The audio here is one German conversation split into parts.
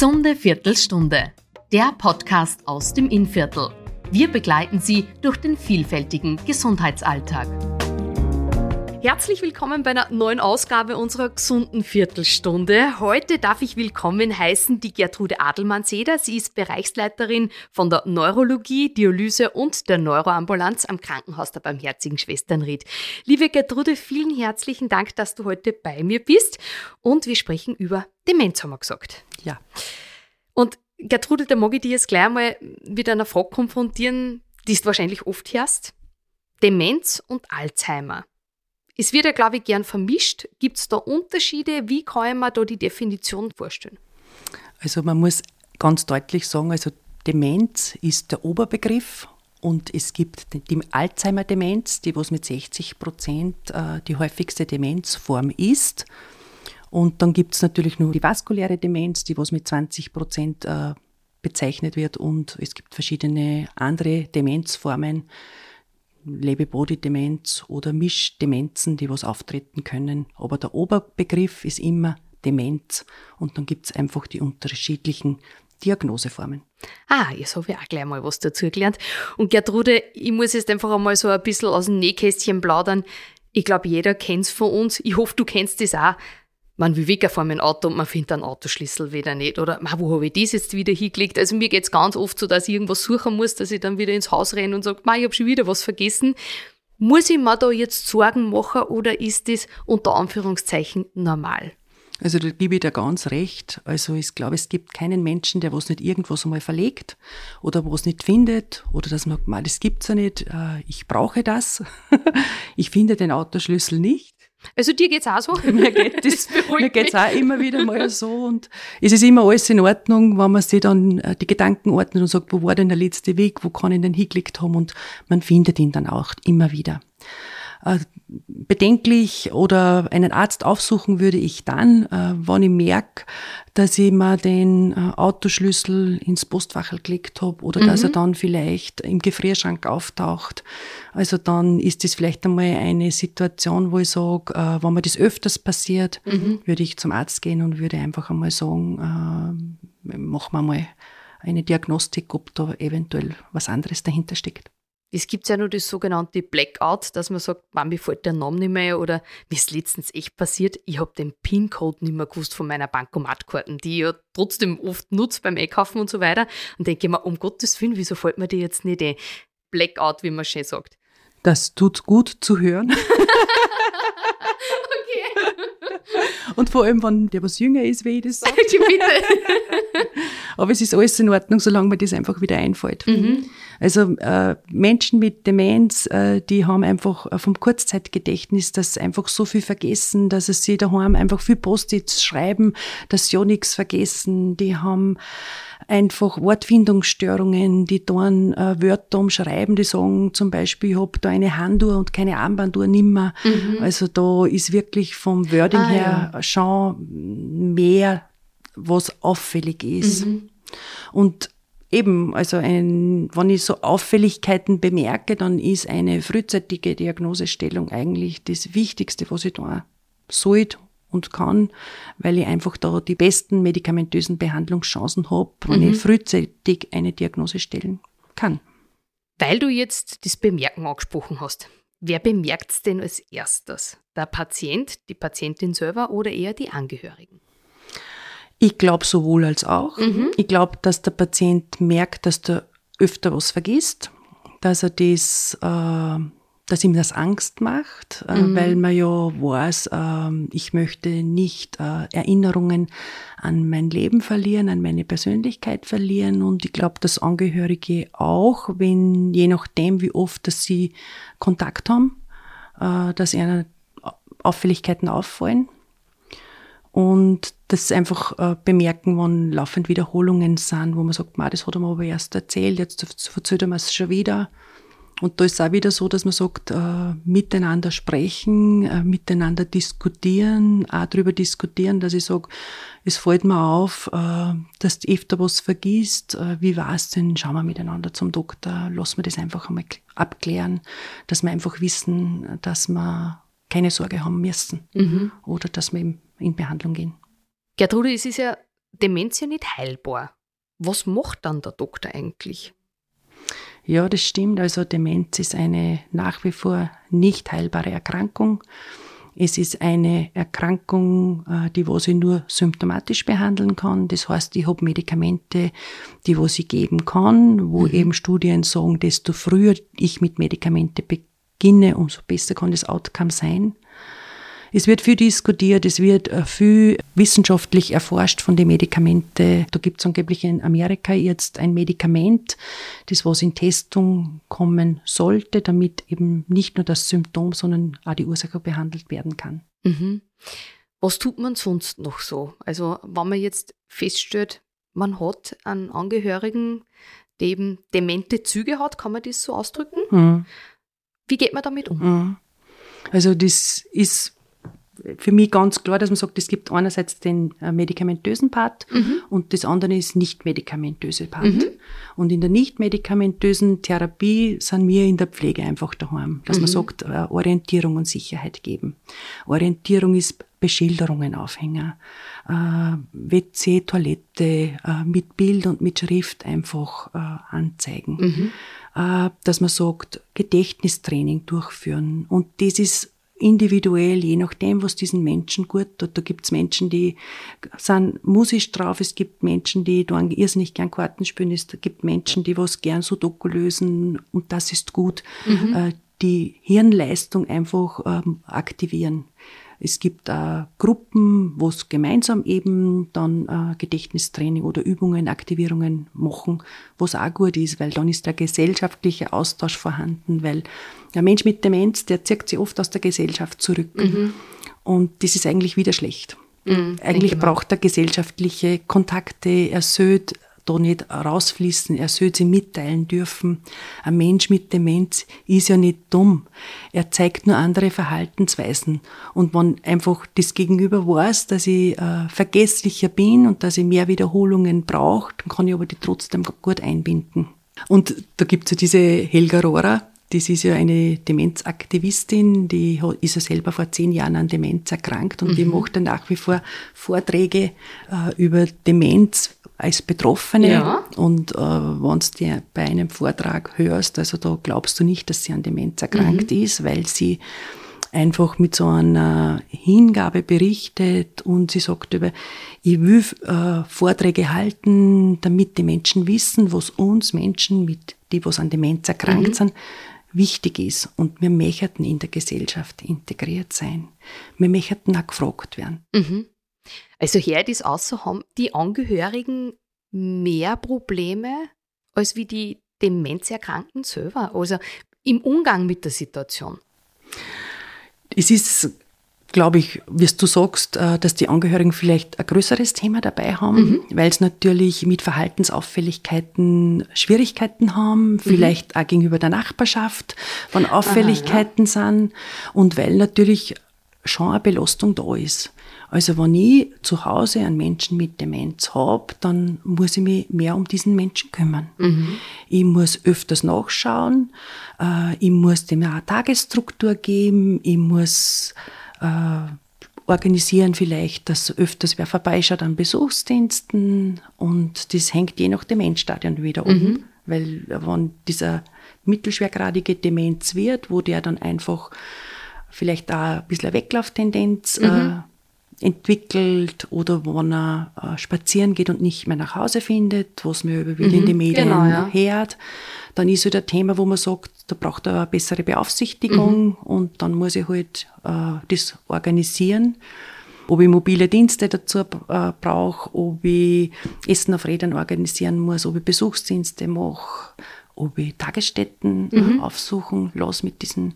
Gesunde Viertelstunde, der Podcast aus dem Innviertel. Wir begleiten Sie durch den vielfältigen Gesundheitsalltag. Herzlich willkommen bei einer neuen Ausgabe unserer gesunden Viertelstunde. Heute darf ich willkommen heißen die Gertrude Adelmann-Seder. Sie ist Bereichsleiterin von der Neurologie, Dialyse und der Neuroambulanz am Krankenhaus der Barmherzigen Schwesternried. Liebe Gertrude, vielen herzlichen Dank, dass du heute bei mir bist. Und wir sprechen über Demenz, haben wir gesagt. Ja. Und Gertrude, da mag ich dich jetzt gleich mal mit einer Frage konfrontieren, die du wahrscheinlich oft hörst. Demenz und Alzheimer. Es wird ja, glaube ich, gern vermischt. Gibt es da Unterschiede? Wie kann man da die Definition vorstellen? Also man muss ganz deutlich sagen, also Demenz ist der Oberbegriff und es gibt die Alzheimer-Demenz, die was mit 60 Prozent äh, die häufigste Demenzform ist. Und dann gibt es natürlich nur die vaskuläre Demenz, die was mit 20 Prozent äh, bezeichnet wird. Und es gibt verschiedene andere Demenzformen, Lewy-Body-Demenz oder Mischdemenzen, die was auftreten können. Aber der Oberbegriff ist immer Demenz und dann gibt es einfach die unterschiedlichen Diagnoseformen. Ah, jetzt habe ich auch gleich mal was dazu gelernt. Und Gertrude, ich muss jetzt einfach einmal so ein bisschen aus dem Nähkästchen plaudern. Ich glaube, jeder kennt es von uns. Ich hoffe, du kennst das auch man will weg von meinem Auto und man findet einen Autoschlüssel wieder nicht. Oder wo habe ich das jetzt wieder hingelegt? Also mir geht es ganz oft so, dass ich irgendwas suchen muss, dass ich dann wieder ins Haus renne und sage, ich habe schon wieder was vergessen. Muss ich mir da jetzt Sorgen machen oder ist das unter Anführungszeichen normal? Also da gebe ich dir ganz recht. Also ich glaube, es gibt keinen Menschen, der was nicht irgendwas einmal verlegt oder was nicht findet oder dass man, das gibt's ja nicht, äh, ich brauche das. ich finde den Autoschlüssel nicht. Also dir geht's auch so? Mir geht es mir geht's auch immer wieder mal so und es ist immer alles in Ordnung, wenn man sich dann äh, die Gedanken ordnet und sagt, wo war denn der letzte Weg, wo kann ich denn hingelegt haben und man findet ihn dann auch immer wieder. Äh, bedenklich oder einen Arzt aufsuchen würde ich dann, äh, wenn ich merke, dass ich mir den äh, Autoschlüssel ins Postfach gelegt habe oder mhm. dass er dann vielleicht im Gefrierschrank auftaucht. Also dann ist das vielleicht einmal eine Situation, wo ich sage, wenn mir das öfters passiert, mhm. würde ich zum Arzt gehen und würde einfach einmal sagen, machen wir mal eine Diagnostik, ob da eventuell was anderes dahinter steckt. Es gibt ja nur das sogenannte Blackout, dass man sagt, man, mir fällt der Name nicht mehr oder mir ist letztens echt passiert, ich habe den PIN-Code nicht mehr gewusst von meiner Bankomatkarten, die ich ja trotzdem oft nutze beim Einkaufen und so weiter. Und denke ich mir, um Gottes Willen, wieso fällt mir die jetzt nicht ein? Blackout, wie man schön sagt. Das tut gut zu hören. Und vor allem, wenn der was jünger ist, wie ich das sage. Aber es ist alles in Ordnung, solange mir das einfach wieder einfällt. Mhm. Also äh, Menschen mit Demenz, äh, die haben einfach äh, vom Kurzzeitgedächtnis, dass sie einfach so viel vergessen, dass sie daheim einfach viel Post-its schreiben, dass sie ja nichts vergessen. Die haben einfach Wortfindungsstörungen, die dann äh, Wörter umschreiben, die sagen zum Beispiel, ich habe da eine Handuhr und keine Armbanduhr nimmer. Mhm. Also da ist wirklich vom Wording ah, her ja. schon mehr, was auffällig ist. Mhm. Und eben, also ein, wenn ich so Auffälligkeiten bemerke, dann ist eine frühzeitige Diagnosestellung eigentlich das Wichtigste, was ich da sollte und kann, weil ich einfach da die besten medikamentösen Behandlungschancen habe, wenn mhm. ich frühzeitig eine Diagnose stellen kann. Weil du jetzt das Bemerken angesprochen hast, wer bemerkt es denn als erstes? Der Patient, die Patientin selber oder eher die Angehörigen? Ich glaube sowohl als auch. Mhm. Ich glaube, dass der Patient merkt, dass der öfter was vergisst, dass er das äh, dass ihm das Angst macht, äh, mhm. weil man ja weiß, ähm, ich möchte nicht äh, Erinnerungen an mein Leben verlieren, an meine Persönlichkeit verlieren. Und ich glaube, dass Angehörige auch, wenn je nachdem, wie oft dass sie Kontakt haben, äh, dass ihnen Auffälligkeiten auffallen. Und das einfach bemerken, wann laufend Wiederholungen sind, wo man sagt, das hat er mir aber erst erzählt, jetzt er mir es schon wieder und da ist es auch wieder so, dass man sagt, äh, miteinander sprechen, äh, miteinander diskutieren, auch darüber diskutieren, dass ich sage, es fällt mir auf, äh, dass du öfter was vergisst. Äh, wie war es denn? Schauen wir miteinander zum Doktor, lassen wir das einfach einmal abklären, dass wir einfach wissen, dass wir keine Sorge haben müssen mhm. oder dass wir in Behandlung gehen. Gertrude, es ist ja Demenz ja nicht heilbar. Was macht dann der Doktor eigentlich? Ja, das stimmt. Also Demenz ist eine nach wie vor nicht heilbare Erkrankung. Es ist eine Erkrankung, äh, die was ich nur symptomatisch behandeln kann. Das heißt, ich habe Medikamente, die was ich geben kann, wo mhm. eben Studien sagen, desto früher ich mit Medikamente beginne, umso besser kann das Outcome sein. Es wird viel diskutiert, es wird äh, viel wissenschaftlich erforscht von den Medikamenten. Da gibt es angeblich in Amerika jetzt ein Medikament, das was in Testung kommen sollte, damit eben nicht nur das Symptom, sondern auch die Ursache behandelt werden kann. Mhm. Was tut man sonst noch so? Also wenn man jetzt feststellt, man hat einen Angehörigen, der eben demente Züge hat, kann man das so ausdrücken? Mhm. Wie geht man damit um? Mhm. Also das ist für mich ganz klar, dass man sagt, es gibt einerseits den äh, medikamentösen Part mhm. und das andere ist nicht medikamentöse Part. Mhm. Und in der nicht medikamentösen Therapie sind wir in der Pflege einfach daheim, dass mhm. man sagt, äh, Orientierung und Sicherheit geben. Orientierung ist Beschilderungen aufhängen, äh, WC, Toilette mit Bild und mit Schrift einfach anzeigen. Mhm. Dass man sagt, Gedächtnistraining durchführen. Und das ist individuell, je nachdem, was diesen Menschen gut tut. Da gibt's Menschen, die sind musisch drauf, es gibt Menschen, die da irrsinnig gern Karten spielen, es gibt Menschen, die was gern so Doku lösen und das ist gut. Mhm. Äh, die Hirnleistung einfach ähm, aktivieren. Es gibt äh, Gruppen, wo es gemeinsam eben dann äh, Gedächtnistraining oder Übungen, Aktivierungen machen, wo es auch gut ist, weil dann ist der gesellschaftliche Austausch vorhanden, weil der Mensch mit Demenz, der zieht sich oft aus der Gesellschaft zurück. Mhm. Und das ist eigentlich wieder schlecht. Mhm, eigentlich braucht er gesellschaftliche Kontakte, er sollte da nicht rausfließen, er soll sie mitteilen dürfen. Ein Mensch mit Demenz ist ja nicht dumm. Er zeigt nur andere Verhaltensweisen. Und wenn einfach das Gegenüber weiß, dass ich äh, vergesslicher bin und dass ich mehr Wiederholungen brauche, dann kann ich aber die trotzdem gut einbinden. Und da gibt's ja diese Helga Rohrer, das ist ja eine Demenzaktivistin, die ist ja selber vor zehn Jahren an Demenz erkrankt und mhm. die macht dann nach wie vor Vorträge äh, über Demenz als Betroffene. Ja. Und äh, wenn du bei einem Vortrag hörst, also da glaubst du nicht, dass sie an Demenz erkrankt mhm. ist, weil sie einfach mit so einer Hingabe berichtet und sie sagt über, ich will äh, Vorträge halten, damit die Menschen wissen, was uns Menschen mit, die was an Demenz erkrankt mhm. sind, wichtig ist. Und wir möchten in der Gesellschaft integriert sein. Wir möchten auch gefragt werden. Mhm. Also her das außer haben die Angehörigen mehr Probleme als wie die Demenzerkrankten selber, also im Umgang mit der Situation. Es ist glaube ich, wie du sagst, äh, dass die Angehörigen vielleicht ein größeres Thema dabei haben, mhm. weil es natürlich mit Verhaltensauffälligkeiten Schwierigkeiten haben, mhm. vielleicht auch gegenüber der Nachbarschaft, wenn Auffälligkeiten Aha, ja. sind und weil natürlich schon eine Belastung da ist. Also wenn ich zu Hause einen Menschen mit Demenz habe, dann muss ich mich mehr um diesen Menschen kümmern. Mhm. Ich muss öfters nachschauen, äh, ich muss dem eine Tagesstruktur geben, ich muss äh, organisieren vielleicht, dass öfters wer vorbeischaut an Besuchsdiensten und das hängt je nach Demenzstadion wieder um. Mhm. Weil wenn dieser mittelschwergradige Demenz wird, wo der dann einfach vielleicht auch ein bisschen eine Weglauftendenz äh, mhm. Entwickelt oder wenn er äh, spazieren geht und nicht mehr nach Hause findet, was mir über mhm. in den Medien genau, ja. hört, dann ist halt ein Thema, wo man sagt, da braucht er eine bessere Beaufsichtigung mhm. und dann muss ich halt äh, das organisieren. Ob ich mobile Dienste dazu äh, brauche, ob ich Essen auf Rädern organisieren muss, ob ich Besuchsdienste mache, ob ich Tagesstätten äh, mhm. aufsuchen lasse mit diesen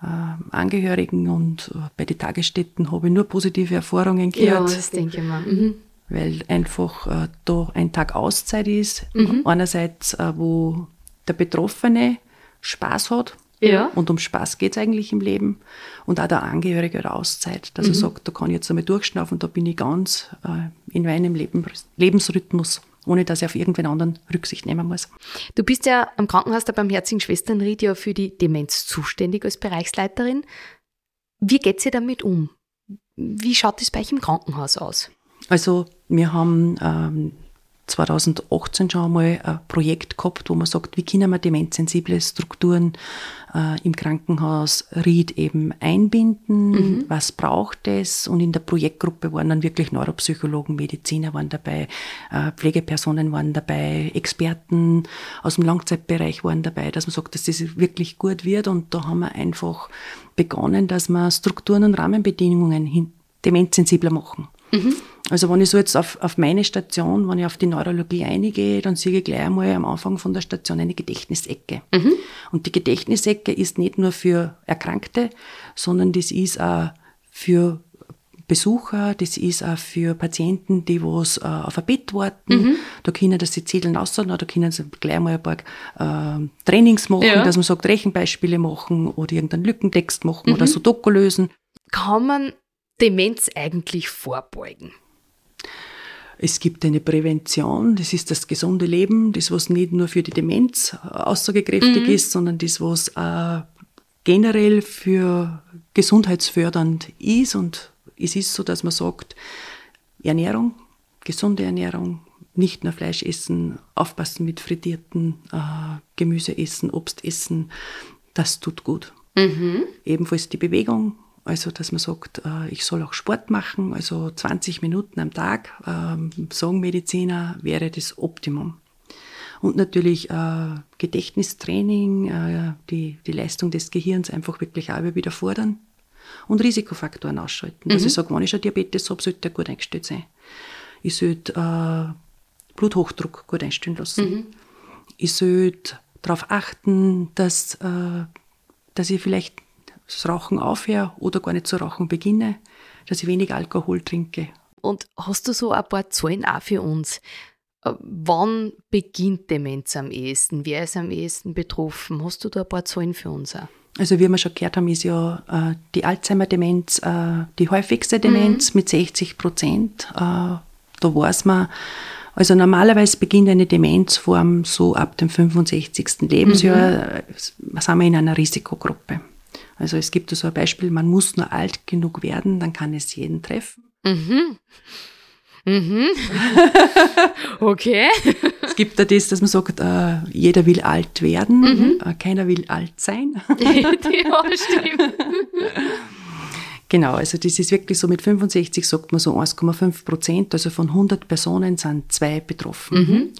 Angehörigen und äh, bei den Tagesstätten habe ich nur positive Erfahrungen gehört. Ja, das denke ich mal. Mhm. Weil einfach äh, da ein Tag Auszeit ist. Mhm. Einerseits, äh, wo der Betroffene Spaß hat. Ja. Und um Spaß geht es eigentlich im Leben. Und auch der Angehörige der Auszeit, dass mhm. er sagt, da kann ich jetzt einmal durchschnaufen, da bin ich ganz äh, in meinem Leben, Lebensrhythmus ohne dass ich auf irgendwen anderen Rücksicht nehmen muss. Du bist ja am Krankenhaus der Barmherzigen Schwesternried ja für die Demenz zuständig als Bereichsleiterin. Wie geht sie damit um? Wie schaut es bei euch im Krankenhaus aus? Also wir haben ähm, 2018 schon einmal ein Projekt gehabt, wo man sagt, wie können wir demenzsensible Strukturen äh, im Krankenhaus RIED eben einbinden, mhm. was braucht es und in der Projektgruppe waren dann wirklich Neuropsychologen, Mediziner waren dabei, äh, Pflegepersonen waren dabei, Experten aus dem Langzeitbereich waren dabei, dass man sagt, dass das wirklich gut wird und da haben wir einfach begonnen, dass wir Strukturen und Rahmenbedingungen hin demenzsensibler machen. Mhm. Also wenn ich so jetzt auf, auf meine Station, wenn ich auf die Neurologie eingehe, dann sehe ich gleich einmal am Anfang von der Station eine Gedächtnisecke. Mhm. Und die Gedächtnisecke ist nicht nur für Erkrankte, sondern das ist auch für Besucher, das ist auch für Patienten, die was äh, auf ein Bett warten. Mhm. Da können sie Zetteln aussehen, da können sie gleich mal ein paar äh, Trainings machen, ja. dass man sagt, Rechenbeispiele machen oder irgendeinen Lückentext machen mhm. oder so Doku lösen. Kann man Demenz eigentlich vorbeugen? Es gibt eine Prävention, das ist das gesunde Leben, das was nicht nur für die Demenz aussagekräftig mhm. ist, sondern das was auch generell für gesundheitsfördernd ist und es ist so, dass man sagt, Ernährung, gesunde Ernährung, nicht nur Fleisch essen, aufpassen mit frittierten äh, Gemüse essen, Obst essen, das tut gut. Mhm. Ebenfalls die Bewegung, also, dass man sagt, äh, ich soll auch Sport machen, also 20 Minuten am Tag, ähm, sagen Mediziner, wäre das Optimum. Und natürlich äh, Gedächtnistraining, äh, die, die Leistung des Gehirns einfach wirklich auch wieder fordern. Und Risikofaktoren ausschalten. Mhm. Dass ich sage, wenn ich schon Diabetes habe, sollte der gut eingestellt sein. Ich sollte äh, Bluthochdruck gut einstellen lassen. Mhm. Ich sollte darauf achten, dass, äh, dass ich vielleicht das Rauchen aufhöre oder gar nicht zu rauchen beginne, dass ich wenig Alkohol trinke. Und hast du so ein paar Zahlen auch für uns? Äh, wann beginnt Demenz am ehesten? Wer ist am ehesten betroffen? Hast du da ein paar Zahlen für uns auch? Also wie wir schon gehört haben, ist ja äh, die Alzheimer-Demenz äh, die häufigste Demenz mhm. mit 60 Prozent. Äh, da weiß man, also normalerweise beginnt eine Demenzform so ab dem 65. Lebensjahr, mhm. sind wir in einer Risikogruppe. Also es gibt so ein Beispiel, man muss nur alt genug werden, dann kann es jeden treffen. Mhm. Mhm. okay. Es gibt da das, dass man sagt, äh, jeder will alt werden, mhm. äh, keiner will alt sein. ja, stimmt. Genau, also das ist wirklich so mit 65 sagt man so 1,5 Prozent, also von 100 Personen sind zwei betroffen. Mhm.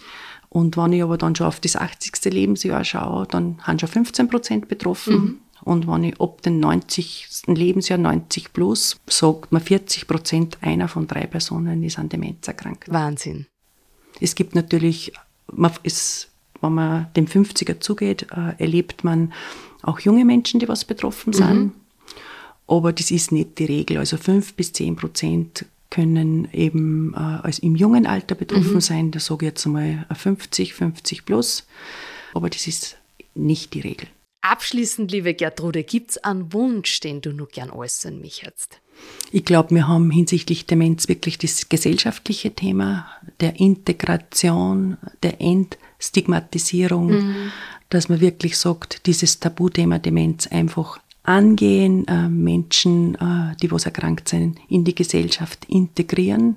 Und wenn ich aber dann schon auf das 80. Lebensjahr schaue, dann haben schon 15 Prozent betroffen. Mhm. Und wenn ich ab dem 90. Lebensjahr, 90 plus, sagt man 40 Prozent einer von drei Personen ist an Demenz erkrankt. Wahnsinn. Es gibt natürlich, man ist, wenn man dem 50er zugeht, äh, erlebt man auch junge Menschen, die was betroffen sind. Mhm. Aber das ist nicht die Regel. Also 5 bis 10 Prozent können eben äh, als im jungen Alter betroffen mhm. sein. Da sage ich jetzt einmal 50, 50 plus. Aber das ist nicht die Regel. Abschließend, liebe Gertrude, gibt es einen Wunsch, den du nur gern äußern möchtest? Ich glaube, wir haben hinsichtlich Demenz wirklich das gesellschaftliche Thema der Integration, der Entstigmatisierung, mhm. dass man wirklich sagt, dieses Tabuthema Demenz einfach angehen, äh, Menschen, äh, die was erkrankt sind, in die Gesellschaft integrieren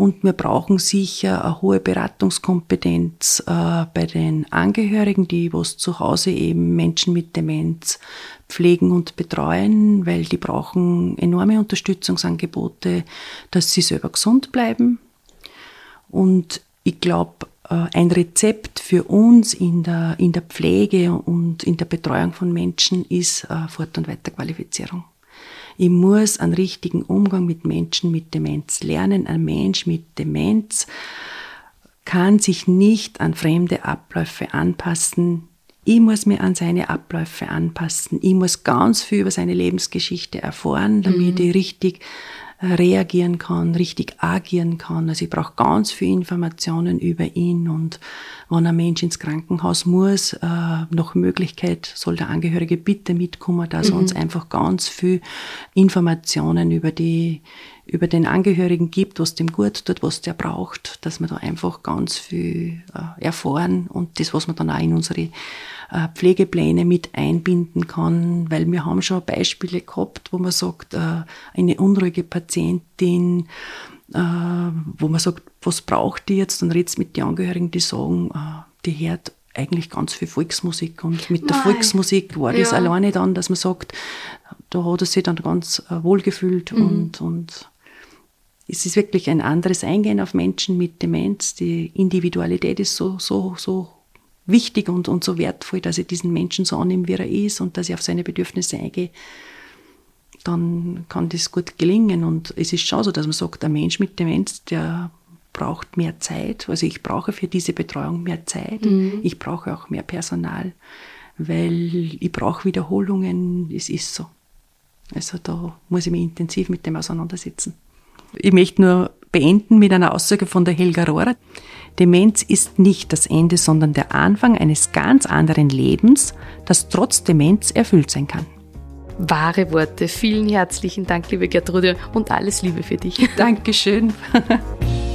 und wir brauchen sicher eine hohe Beratungskompetenz äh, bei den Angehörigen, die was zu Hause eben Menschen mit Demenz pflegen und betreuen, weil die brauchen enorme Unterstützungsangebote, dass sie selber gesund bleiben. Und ich glaube, äh, ein Rezept für uns in der, in der Pflege und in der Betreuung von Menschen ist äh, Fort- und Weiterqualifizierung. Ich muss einen richtigen Umgang mit Menschen mit Demenz lernen. Ein Mensch mit Demenz kann sich nicht an fremde Abläufe anpassen. Ich muss mir an seine Abläufe anpassen. Ich muss ganz viel über seine Lebensgeschichte erfahren, damit mhm. ich richtig reagieren kann, richtig agieren kann. Also ich brauche ganz viel Informationen über ihn und wenn ein Mensch ins Krankenhaus muss, äh, nach Möglichkeit soll der Angehörige bitte mitkommen, dass mhm. er uns einfach ganz viel Informationen über die über den Angehörigen gibt, was dem gut tut, was der braucht, dass wir da einfach ganz viel äh, erfahren und das, was man dann auch in unsere äh, Pflegepläne mit einbinden kann, weil wir haben schon Beispiele gehabt, wo man sagt, äh, eine unruhige Patientin äh, wo man sagt, was braucht die jetzt? Dann redest mit den Angehörigen, die sagen, äh, die hört eigentlich ganz viel Volksmusik. Und mit der Nein. Volksmusik war das ja. alleine dann, dass man sagt, da hat er sich dann ganz äh, wohlgefühlt mhm. und, und es ist wirklich ein anderes Eingehen auf Menschen mit Demenz. Die Individualität ist so, so, so wichtig und, und so wertvoll, dass ich diesen Menschen so annehme, wie er ist und dass ich auf seine Bedürfnisse eingehe. Dann kann das gut gelingen. Und es ist schon so, dass man sagt, ein Mensch mit Demenz, der braucht mehr Zeit. Also ich brauche für diese Betreuung mehr Zeit. Mhm. Ich brauche auch mehr Personal, weil ich brauche Wiederholungen. Es ist so. Also da muss ich mich intensiv mit dem auseinandersetzen. Ich möchte nur beenden mit einer Aussage von der Helga Rohrer. Demenz ist nicht das Ende, sondern der Anfang eines ganz anderen Lebens, das trotz Demenz erfüllt sein kann. Wahre Worte. Vielen herzlichen Dank, liebe Gertrude, und alles Liebe für dich. Dankeschön.